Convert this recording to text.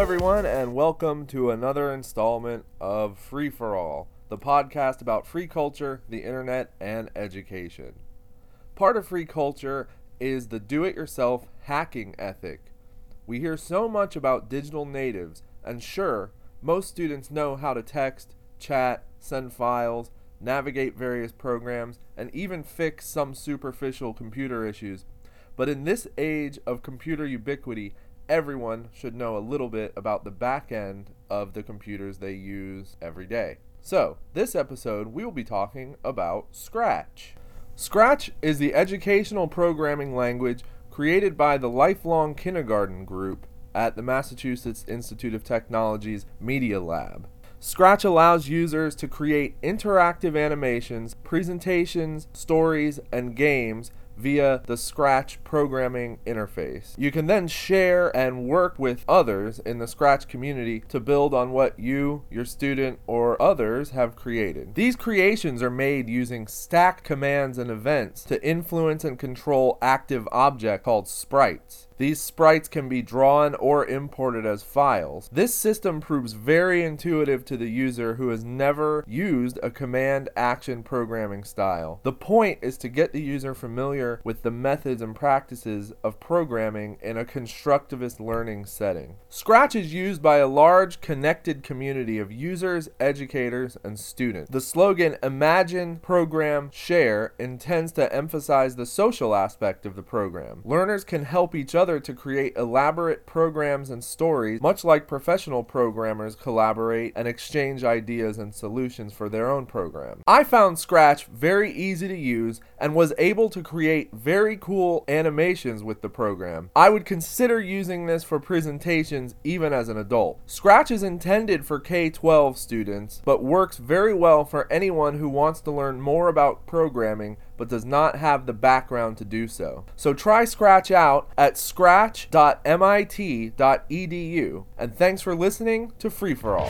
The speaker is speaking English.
everyone, and welcome to another installment of Free for All, the podcast about free culture, the internet, and education. Part of free culture is the do it yourself hacking ethic. We hear so much about digital natives, and sure, most students know how to text, chat, send files, navigate various programs, and even fix some superficial computer issues. But in this age of computer ubiquity, everyone should know a little bit about the back end of the computers they use every day. So, this episode we will be talking about Scratch. Scratch is the educational programming language created by the Lifelong Kindergarten Group at the Massachusetts Institute of Technology's Media Lab. Scratch allows users to create interactive animations, presentations, stories, and games via the Scratch programming interface. You can then share and work with others in the Scratch community to build on what you, your student, or others have created. These creations are made using stack commands and events to influence and control active objects called sprites. These sprites can be drawn or imported as files. This system proves very intuitive to the user who has never used a command action programming style. The point is to get the user familiar with the methods and practices of programming in a constructivist learning setting. Scratch is used by a large connected community of users, educators, and students. The slogan Imagine, Program, Share intends to emphasize the social aspect of the program. Learners can help each other to create elaborate programs and stories, much like professional programmers collaborate and exchange ideas and solutions for their own program. I found Scratch very easy to use and was able to create very cool animations with the program. I would consider using this for presentations even as an adult. Scratch is intended for K 12 students, but works very well for anyone who wants to learn more about programming but does not have the background to do so. So try Scratch out at scratch.mit.edu. And thanks for listening to Free for All.